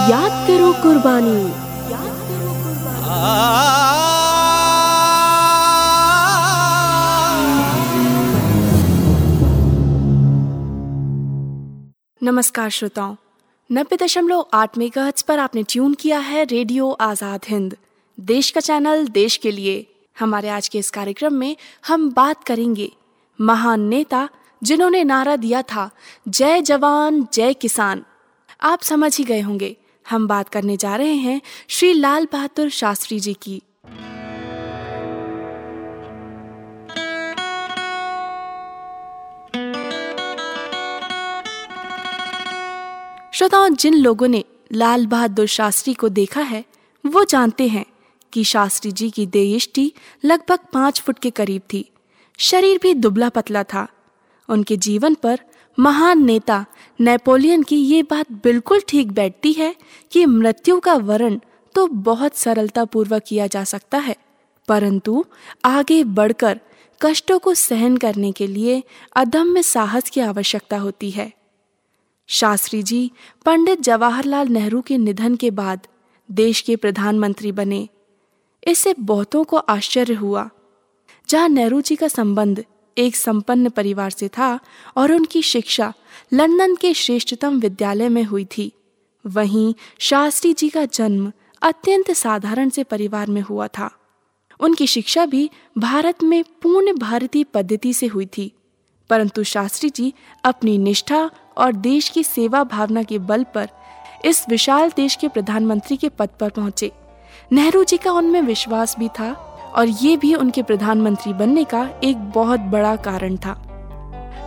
याद करो कुर्बानी। याद करो नमस्कार श्रोताओं, नब्बे दशमलव आठ मेगा पर आपने ट्यून किया है रेडियो आज़ाद हिंद। देश का चैनल, देश के लिए। हमारे आज के इस कार्यक्रम में हम बात करेंगे महान नेता जिन्होंने नारा दिया था, जय जवान, जय किसान। आप समझ ही गए होंगे हम बात करने जा रहे हैं श्री लाल बहादुर शास्त्री जी की। श्रोताओं, जिन लोगों ने लाल बहादुर शास्त्री को देखा है, वो जानते हैं कि शास्त्री जी की देयष्टि लगभग पाँच फुट के करीब थी। शरीर भी दुबला पतला था। उनके जीवन पर महान नेता नेपोलियन की ये बात बिल्कुल ठीक बैठती है कि मृत्यु का वर्ण तो बहुत सरलता पूर्वक किया जा सकता है। परंतु आगे बढ़कर कष्टों को सहन करने के लिए अदम्य साहस की आवश्यकता होती है। शास्त्री जी पंडित जवाहरलाल नेहरू के निधन के बाद देश के प्रधानमंत्री बने। इससे बहुतों को आश्चर्य हुआ। जहाँ नेहरू जी का संबंध एक संपन्न परिवार से था और उनकी शिक्षा लंदन के श्रेष्ठतम विद्यालय में हुई थी। वहीं शास्त्री जी का जन्म अत्यंत साधारण से परिवार में हुआ था। उनकी शिक्षा भी भारत में पूर्ण भारतीय पद्धति से हुई थी। परंतु शास्त्री जी अपनी निष्ठा और देश की सेवा भावना के बल पर इस विशाल देश के प्रधानमंत्री के पद पर पहुँचे। नेहरू जी का उनमें विश्वास भी था। और ये भी उनके प्रधानमंत्री बनने का एक बहुत बड़ा कारण था।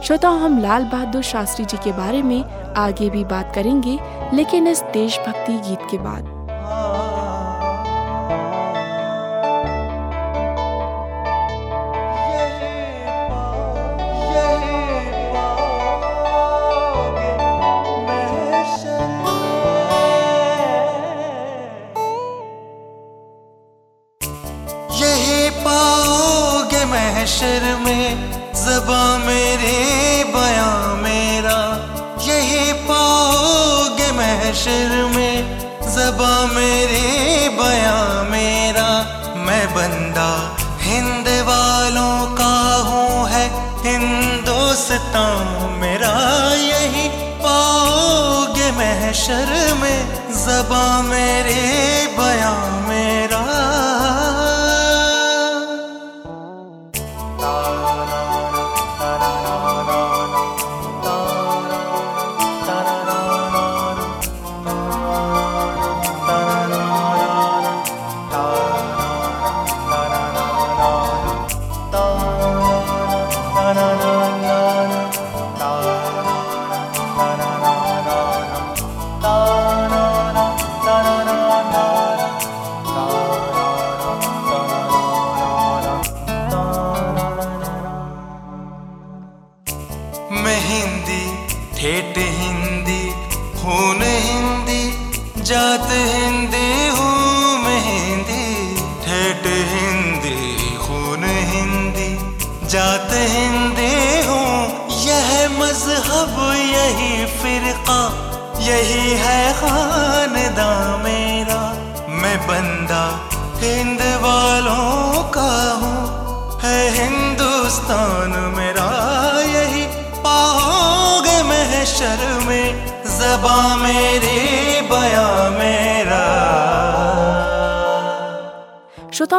श्रोताओं, हम लाल बहादुर शास्त्री जी के बारे में आगे भी बात करेंगे, लेकिन इस देशभक्ति गीत के बाद।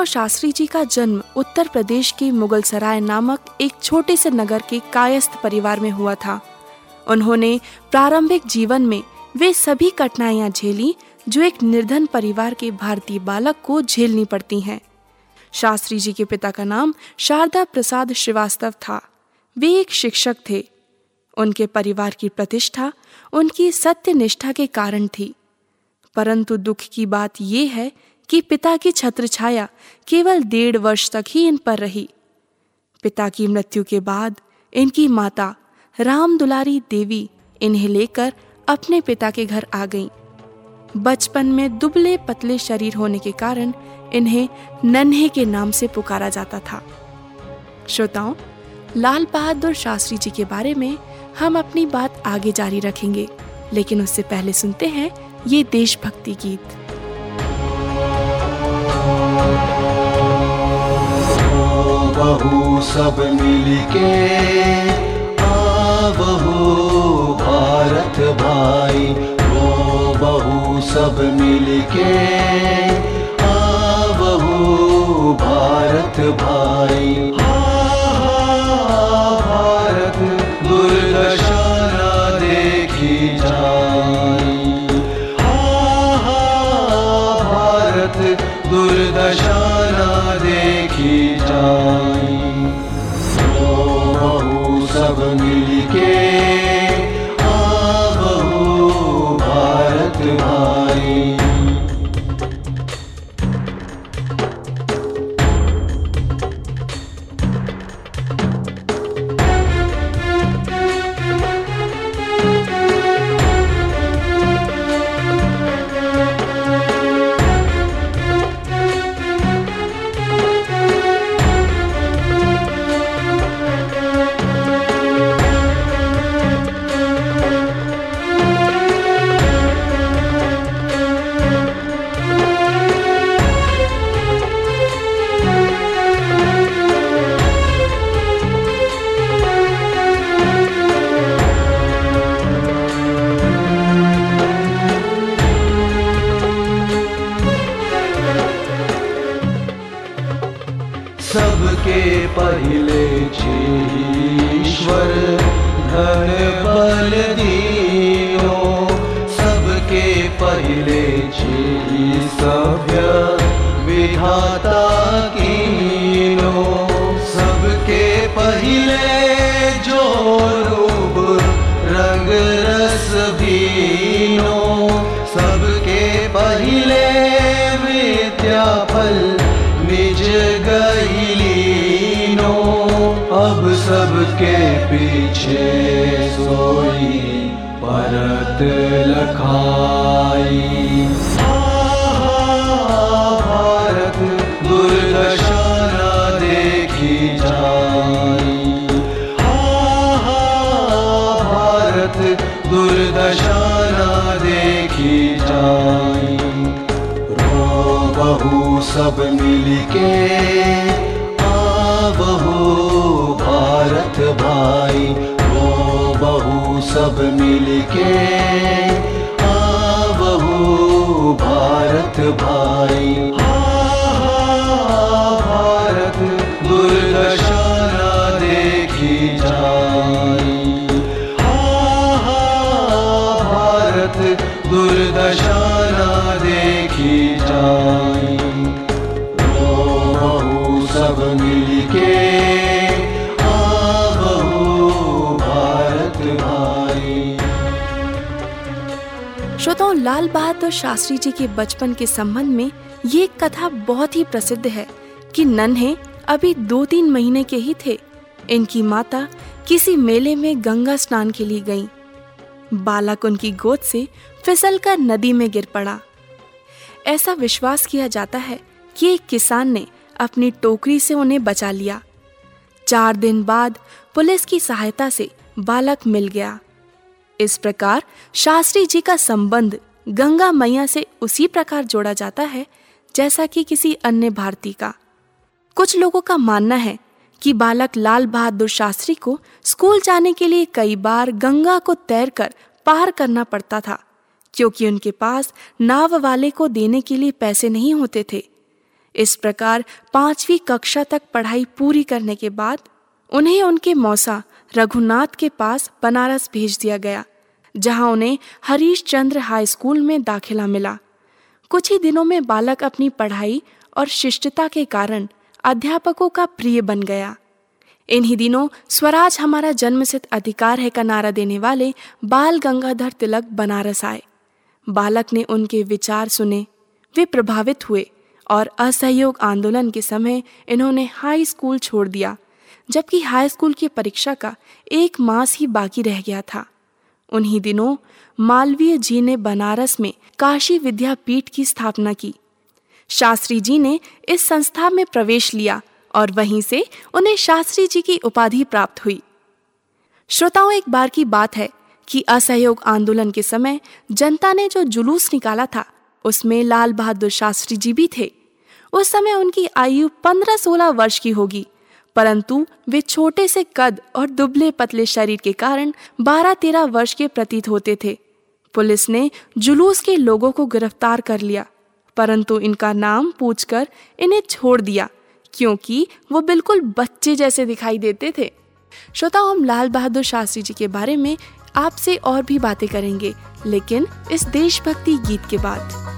श्रोताओं शास्त्री जी का जन्म उत्तर प्रदेश के मुगल सराय नामक एक छोटे से नगर के कायस्थ परिवार में हुआ था। उन्होंने प्रारंभिक जीवन में वे सभी कठिनाइयाँ झेली, जो एक निर्धन परिवार के भारतीय बालक को झेलनी पड़ती हैं। शास्त्री जी के पिता का नाम शारदा प्रसाद श्रीवास्तव था। वे एक शिक्षक थे। उनके परिवार की प्रतिष्ठा उनकी सत्य निष्ठा के कारण थी। परंतु दुख की बात यह है कि पिता की छत्र छाया केवल डेढ़ वर्ष तक ही इन पर रही। पिता की मृत्यु के बाद इनकी माता, राम दुलारी देवी, इन्हें लेकर अपने पिता के घर आ गईं। बचपन में दुबले पतले शरीर होने के कारण इन्हें नन्हे के नाम से पुकारा जाता था। श्रोताओं, लाल बहादुर शास्त्री जी के बारे में हम अपनी बात आगे जारी रखेंगे, लेकिन उससे पहले सुनते हैं ये देशभक्ति गीत। बहू सब मिलके बहू भारत भाई ओ बहू सब मिलके बहू भारत भाई। पीछे सोई परत लखाई। भारत दुर्दशा देखी जाई। भारत देखी जाई। सब मिलके सब मिलके आ बहू भारत भाई। लाल बहादुर शास्त्री जी के बचपन के संबंध में ये कथा बहुत ही प्रसिद्ध है कि नन्हे अभी दो तीन महीने के ही थे। इनकी माता किसी मेले में गंगा स्नान के लिए गईं। बालक उनकी गोद से फिसलकर नदी में गिर पड़ा। ऐसा विश्वास किया जाता है कि एक किसान ने अपनी टोकरी से उन्हें बचा लिया। चार दिन बाद पुलिस की सहायता से बालक मिल गया। इस प्रकार शास्त्री जी का संबंध गंगा मैया से उसी प्रकार जोड़ा जाता है, जैसा कि किसी अन्य भारती का। कुछ लोगों का मानना है कि बालक लाल बहादुर शास्त्री को स्कूल जाने के लिए कई बार गंगा को तैरकर पार करना पड़ता था, क्योंकि उनके पास नाव वाले को देने के लिए पैसे नहीं होते थे। इस प्रकार पांचवी कक्षा तक पढ़ाई पूरी करने के बाद उन्हें उनके मौसा रघुनाथ के पास बनारस भेज दिया गया। जहाँ उन्हें हरीश चंद्र हाई स्कूल में दाखिला मिला। कुछ ही दिनों में बालक अपनी पढ़ाई और शिष्टता के कारण अध्यापकों का प्रिय बन गया। इन्हीं दिनों स्वराज हमारा जन्मसिद्ध अधिकार है का नारा देने वाले बाल गंगाधर तिलक बनारस आए। बालक ने उनके विचार सुने, वे प्रभावित हुए और असहयोग आंदोलन के समय इन्होंने हाई स्कूल छोड़ दिया, जबकि हाई स्कूल की परीक्षा का एक मास ही बाकी रह गया था। उन्हीं दिनों मालवीय जी ने बनारस में काशी विद्यापीठ की स्थापना की। शास्त्री जी ने इस संस्था में प्रवेश लिया और वहीं से उन्हें शास्त्री जी की उपाधि प्राप्त हुई। श्रोताओं, एक बार की बात है कि असहयोग आंदोलन के समय जनता ने जो जुलूस निकाला था, उसमें लाल बहादुर शास्त्री जी भी थे। उस समय उनकी आयु 15-16 वर्ष की होगी। परंतु वे छोटे से कद और दुबले पतले शरीर के कारण 12-13 वर्ष के प्रतीत होते थे। पुलिस ने जुलूस के लोगों को गिरफ़्तार कर लिया, परंतु इनका नाम पूछकर इन्हें छोड़ दिया, क्योंकि वो बिल्कुल बच्चे जैसे दिखाई देते थे। श्रोता हम लाल बहादुर शास्त्री जी के बारे में आपसे और भी बातें करेंगे, लेकिन इस देशभक्ति गीत के बाद।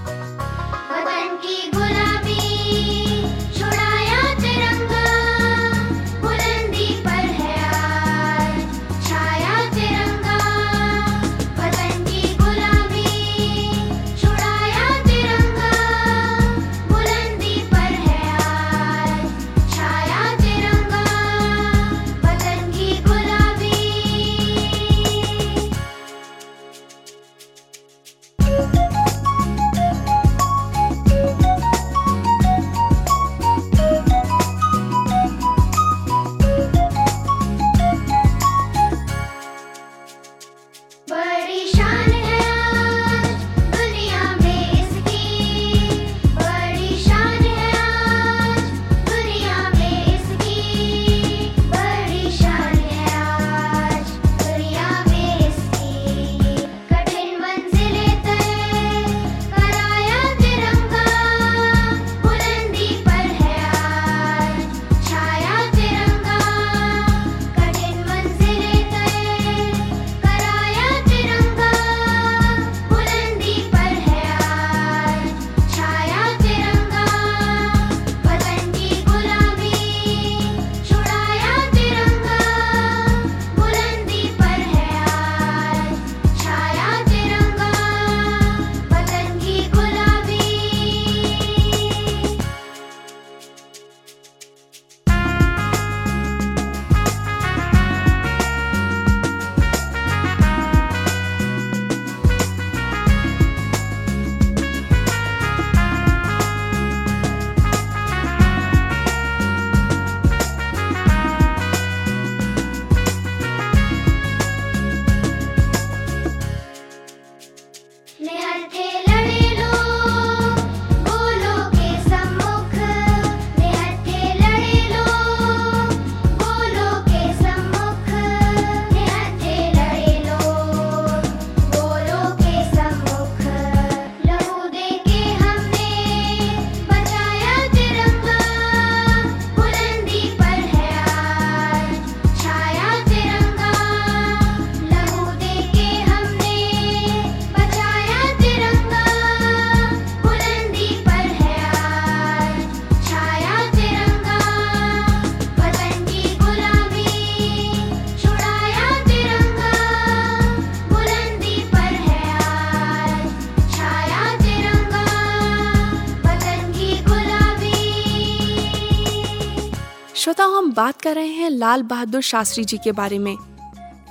कर रहे हैं लाल बहादुर शास्त्री जी के बारे में।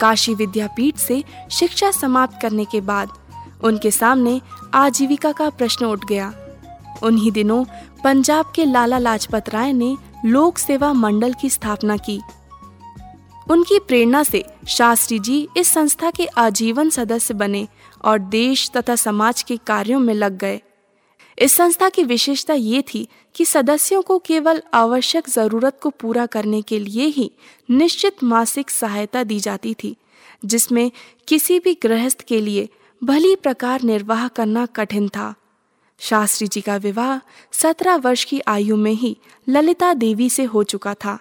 काशी विद्यापीठ से शिक्षा समाप्त करने के बाद उनके सामने आजीविका का प्रश्न उठ गया। उन्हीं दिनों पंजाब के लाला लाजपत राय ने लोक सेवा मंडल की स्थापना की। उनकी प्रेरणा से शास्त्री जी इस संस्था के आजीवन सदस्य बने और देश तथा समाज के कार्यों में लग गए। इस संस्था की विशेषता ये थी कि सदस्यों को केवल आवश्यक ज़रूरत को पूरा करने के लिए ही निश्चित मासिक सहायता दी जाती थी, जिसमें किसी भी गृहस्थ के लिए भली प्रकार निर्वाह करना कठिन था। शास्त्री जी का विवाह सत्रह वर्ष की आयु में ही ललिता देवी से हो चुका था।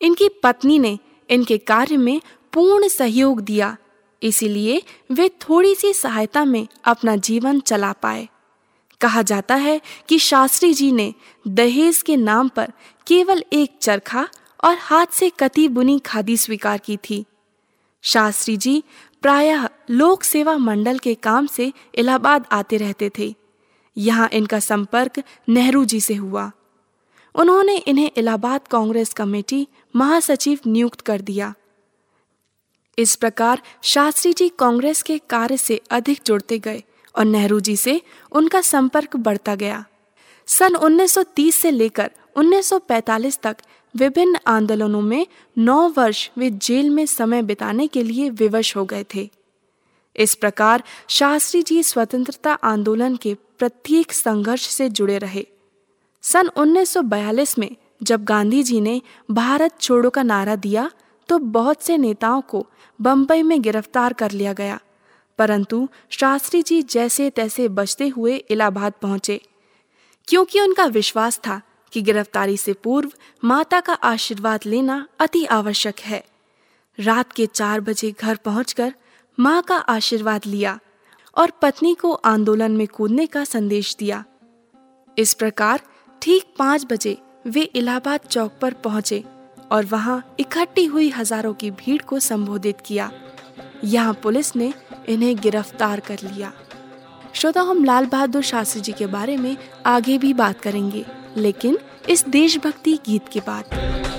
इनकी पत्नी ने इनके कार्य में पूर्ण सहयोग दिया, इसीलिए वे थोड़ी सी सहायता में अपना जीवन चला पाए। कहा जाता है कि शास्त्री जी ने दहेज के नाम पर केवल एक चरखा और हाथ से कती बुनी खादी स्वीकार की थी। शास्त्री जी प्रायः लोक सेवा मंडल के काम से इलाहाबाद आते रहते थे। यहाँ इनका संपर्क नेहरू जी से हुआ। उन्होंने इन्हें इलाहाबाद कांग्रेस कमेटी महासचिव नियुक्त कर दिया। इस प्रकार शास्त्री जी कांग्रेस के कार्य से अधिक जुड़ते गए। और नेहरू जी से उनका संपर्क बढ़ता गया। सन 1930 से लेकर 1945 तक विभिन्न आंदोलनों में नौ वर्ष वे जेल में समय बिताने के लिए विवश हो गए थे। इस प्रकार शास्त्री जी स्वतंत्रता आंदोलन के प्रत्येक संघर्ष से जुड़े रहे। सन 1942 में जब गांधी जी ने भारत छोड़ो का नारा दिया तो बहुत से नेताओं को बंबई में गिरफ़्तार कर लिया गया। परंतु शास्त्री जी जैसे तैसे बचते हुए इलाहाबाद पहुँचे। क्योंकि उनका विश्वास था कि गिरफ्तारी से पूर्व माता का आशीर्वाद लेना अति आवश्यक है। रात के चार बजे घर पहुंचकर माँ का आशीर्वाद लिया और पत्नी को आंदोलन में कूदने का संदेश दिया। इस प्रकार ठीक पाँच बजे वे इलाहाबाद चौक पर पहुँचे और वहाँ इकट्ठी हुई हज़ारों की भीड़ को संबोधित किया। यहाँ पुलिस ने इन्हें गिरफ़्तार कर लिया। श्रोता हम लाल बहादुर शास्त्री जी के बारे में आगे भी बात करेंगे, लेकिन इस देशभक्ति गीत के बाद।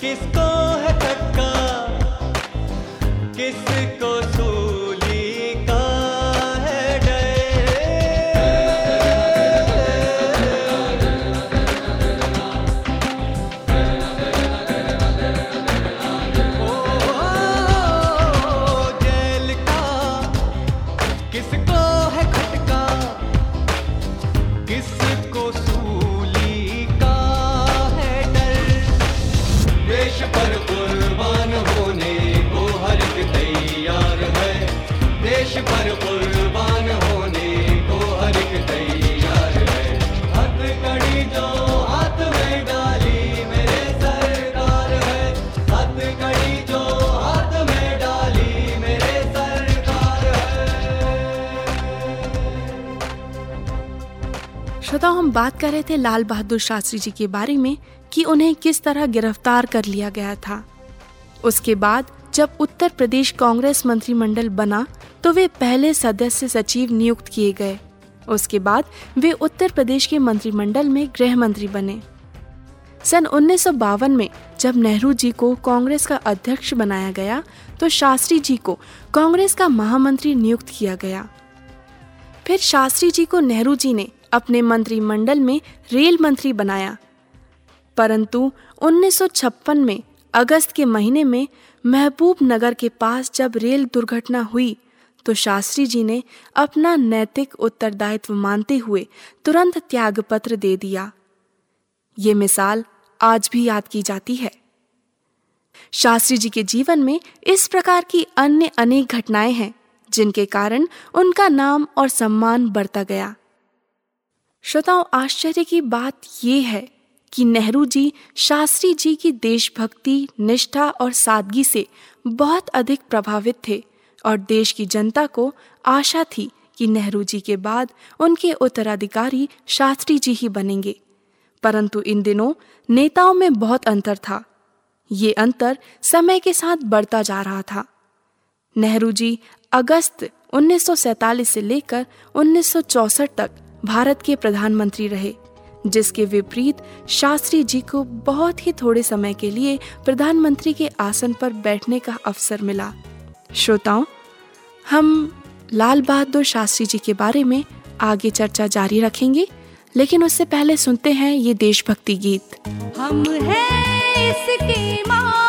किसको श्रोता हम बात कर रहे थे लाल बहादुर शास्त्री जी के बारे में कि उन्हें किस तरह गिरफ़्तार कर लिया गया था। उसके बाद जब उत्तर प्रदेश कांग्रेस मंत्रिमंडल बना तो वे पहले सदस्य सचिव नियुक्त किए गए। उसके बाद वे उत्तर प्रदेश के मंत्रिमंडल में गृह मंत्री बने। सन उन्नीस सौ बावन में जब नेहरू जी को कांग्रेस का अध्यक्ष बनाया गया तो शास्त्री जी को कांग्रेस का महामंत्री नियुक्त किया गया। फिर शास्त्री जी को नेहरू जी ने अपने मंत्रिमंडल में रेल मंत्री बनाया। परंतु 1956 में, अगस्त के महीने में महबूब नगर के पास जब रेल दुर्घटना हुई तो शास्त्री जी ने अपना नैतिक उत्तरदायित्व मानते हुए तुरंत त्यागपत्र दे दिया। ये मिसाल आज भी याद की जाती है। शास्त्री जी के जीवन में इस प्रकार की अन्य अनेक घटनाएँ हैं, जिनके कारण उनका नाम और सम्मान बढ़ता गया। श्रोताओं, आश्चर्य की बात यह है कि नेहरू जी शास्त्री जी की देशभक्ति, निष्ठा और सादगी से बहुत अधिक प्रभावित थे और देश की जनता को आशा थी कि नेहरू जी के बाद उनके उत्तराधिकारी शास्त्री जी ही बनेंगे। परंतु इन दिनों नेताओं में बहुत अंतर था। ये अंतर समय के साथ बढ़ता जा रहा था। नेहरू जी अगस्त 1947 से लेकर 1964 तक भारत के प्रधानमंत्री रहे, जिसके विपरीत शास्त्री जी को बहुत ही थोड़े समय के लिए प्रधानमंत्री के आसन पर बैठने का अवसर मिला। श्रोताओं, हम लाल बहादुर शास्त्री जी के बारे में आगे चर्चा जारी रखेंगे, लेकिन उससे पहले सुनते हैं ये देशभक्ति गीत। हम हैं इसके मालिक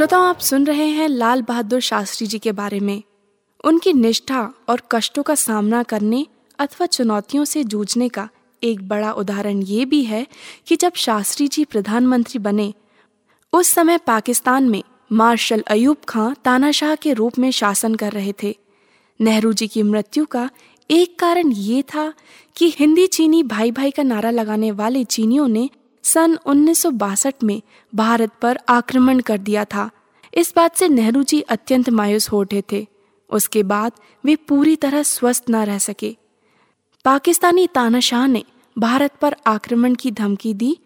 श्रोताओं, आप सुन रहे हैं लाल बहादुर शास्त्री जी के बारे में। उनकी निष्ठा और कष्टों का सामना करने अथवा चुनौतियों से जूझने का एक बड़ा उदाहरण ये भी है कि जब शास्त्री जी प्रधानमंत्री बने, उस समय पाकिस्तान में मार्शल अयूब खां तानाशाह के रूप में शासन कर रहे थे। नेहरू जी की मृत्यु का एक कारण ये था कि हिंदी चीनी भाई भाई का नारा लगाने वाले चीनियों ने सन 1962 में भारत पर आक्रमण कर दिया था। इस बात से नेहरू जी अत्यंत मायूस हो उठे थे। उसके बाद वे पूरी तरह स्वस्थ न रह सके। पाकिस्तानी तानाशाह ने भारत पर आक्रमण की धमकी दी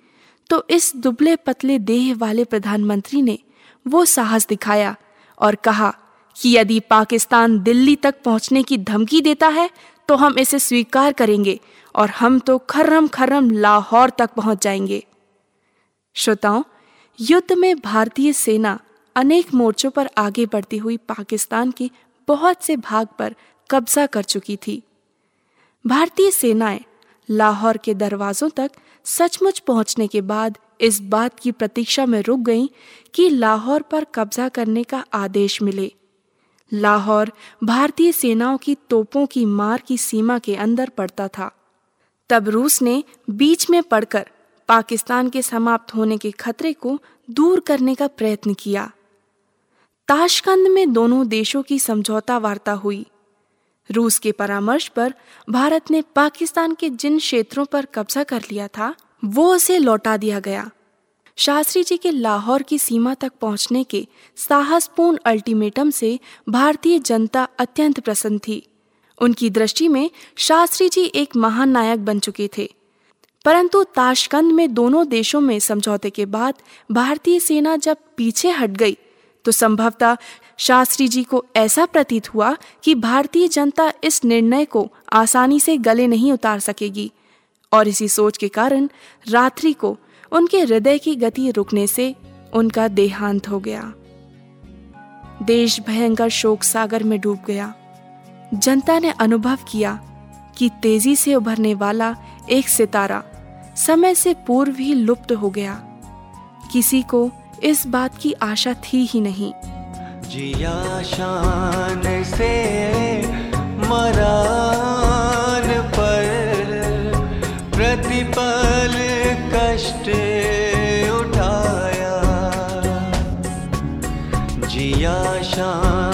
तो इस दुबले पतले देह वाले प्रधानमंत्री ने वो साहस दिखाया और कहा कि यदि पाकिस्तान दिल्ली तक पहुँचने की धमकी देता है तो हम इसे स्वीकार करेंगे और हम तो खर्रम खर्रम लाहौर तक पहुँच जाएँगे। श्रोताओं, युद्ध में भारतीय सेना अनेक मोर्चों पर आगे बढ़ती हुई पाकिस्तान के बहुत से भाग पर कब्जा कर चुकी थी। भारतीय सेनाएँ लाहौर के दरवाजों तक सचमुच पहुँचने के बाद इस बात की प्रतीक्षा में रुक गईं कि लाहौर पर कब्जा करने का आदेश मिले। लाहौर भारतीय सेनाओं की तोपों की मार की सीमा के अंदर पड़ता था। तब रूस ने बीच में पड़कर पाकिस्तान के समाप्त होने के खतरे को दूर करने का प्रयत्न किया। ताशकंद में दोनों देशों की समझौता वार्ता हुई। रूस के परामर्श पर भारत ने पाकिस्तान के जिन क्षेत्रों पर कब्जा कर लिया था, वो उसे लौटा दिया गया। शास्त्री जी के लाहौर की सीमा तक पहुँचने के साहसपूर्ण अल्टीमेटम से भारतीय जनता अत्यंत प्रसन्न थी। उनकी दृष्टि में शास्त्री जी एक महान नायक बन चुके थे। परंतु ताशकंद में दोनों देशों में समझौते के बाद भारतीय सेना जब पीछे हट गई तो संभवतः शास्त्री जी को ऐसा प्रतीत हुआ कि भारतीय जनता इस निर्णय को आसानी से गले नहीं उतार सकेगी और इसी सोच के कारण रात्रि को उनके हृदय की गति रुकने से उनका देहांत हो गया। देश भयंकर शोक सागर में डूब गया। जनता ने अनुभव किया कि तेज़ी से उभरने वाला एक सितारा समय से पूर्व ही लुप्त हो गया। किसी को इस बात की आशा थी ही नहीं। जिया शान से मरान आशा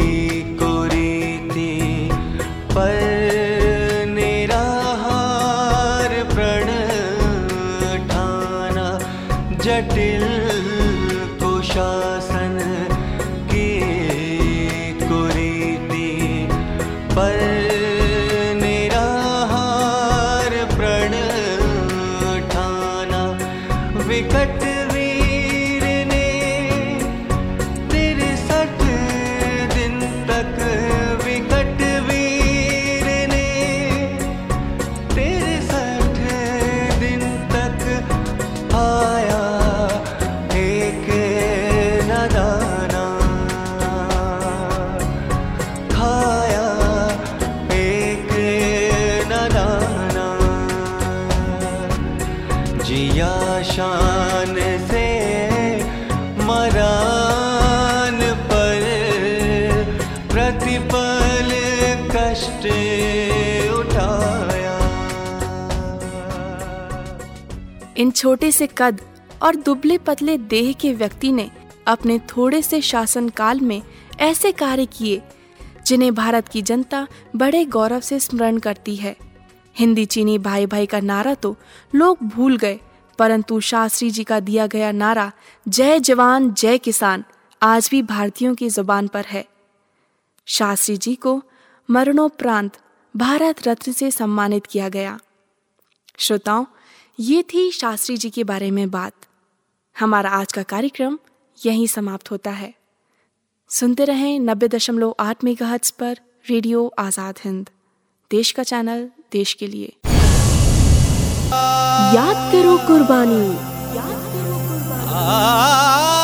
कष्ट उठाया। इन छोटे से कद और दुबले पतले देह के व्यक्ति ने अपने थोड़े से शासन काल में ऐसे कार्य किए, जिन्हें भारत की जनता बड़े गौरव से स्मरण करती है। हिंदी चीनी भाई भाई का नारा तो लोग भूल गए, परंतु शास्त्री जी का दिया गया नारा, जय जवान, जय किसान, आज भी भारतीयों की ज़ुबान पर है। शास्त्री जी को मरणोपरांत भारत रत्न से सम्मानित किया गया। श्रोताओं, ये थी शास्त्री जी के बारे में बात। हमारा आज का कार्यक्रम यहीं समाप्त होता है। सुनते रहें नब्बे दशमलव आठ मेगा पर रेडियो आज़ाद हिंद। देश का चैनल, देश के लिए। याद करो कुर्बानी। याद करो कुर्बानी।